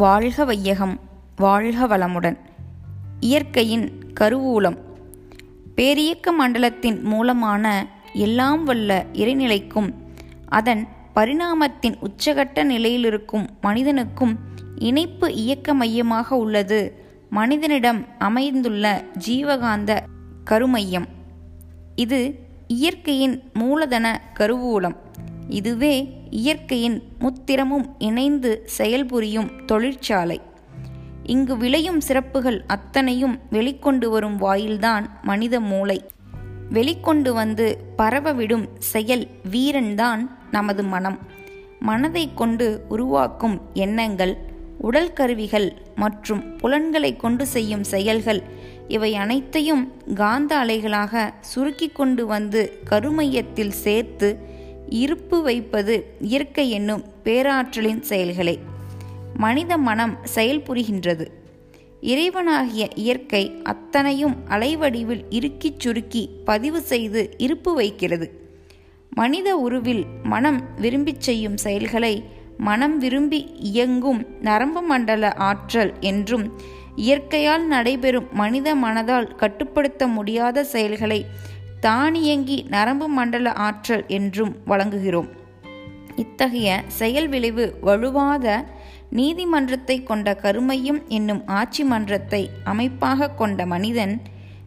வாழ்க வையகம் வாழ்க வளமுடன். இயற்கையின் கருவூலம். பேரியக்க மண்டலத்தின் மூலமான எல்லாம் வல்ல இறைநிலைக்கும் அதன் பரிணாமத்தின் உச்சகட்ட நிலையிலிருக்கும் மனிதனுக்கும் இணைப்பு இயக்க மையமாக உள்ளது. மனிதனிடம் அமைந்துள்ள ஜீவகாந்த கருமையம். இது இயற்கையின் மூலதன கருவூலம். இதுவே இயற்கையின் முத்திரமும் இணைந்து செயல்புரியும் தொழிற்சாலை. இங்கு விளையும் சிறப்புகள் அத்தனையும் வெளிக்கொண்டு வரும் வாயில்தான் மனித மூளை. வெளிக்கொண்டு வந்து பரவவிடும் செயல் வீரன்தான் நமது மனம். மனதை கொண்டு உருவாக்கும் எண்ணங்கள் உடல் கருவிகள் மற்றும் புலன்களை கொண்டு செய்யும் செயல்கள் இவை அனைத்தையும் காந்த அலைகளாக சுருக்கி கொண்டு வந்து கருமையத்தில் சேர்த்து இருப்பு வைப்பது இயற்கை என்னும் பேராற்றலின் செயல்களே. மனித மனம் செயல்புரிகின்றது இறைவனாகிய இயற்கை அத்தனையும் அலைவடிவில் இறுக்கிச் சுருக்கி பதிவு செய்து இருப்பு வைக்கிறது. மனித உருவில் மனம் விரும்பிச் செய்யும் செயல்களை மனம் விரும்பி இயங்கும் நரம்பு மண்டல ஆற்றல் என்றும் இயற்கையால் நடைபெறும் மனித மனதால் கட்டுப்படுத்த முடியாத செயல்களை தானியங்கி நரம்பு மண்டல ஆற்றல் என்றும் வழங்குகிறோம். இத்தகைய செயல் விளைவு வலுவாத நீதிமன்றத்தை கொண்ட கருமையும் என்னும் ஆட்சி மன்றத்தை அமைப்பாக கொண்ட மனிதன்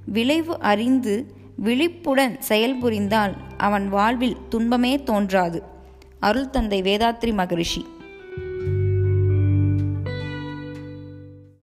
விளைவு அறிந்து விழிப்புடன் செயல்புரிந்தால் அவன் வாழ்வில் துன்பமே தோன்றாது. அருள் தந்தை வேதாத்ரி மகரிஷி.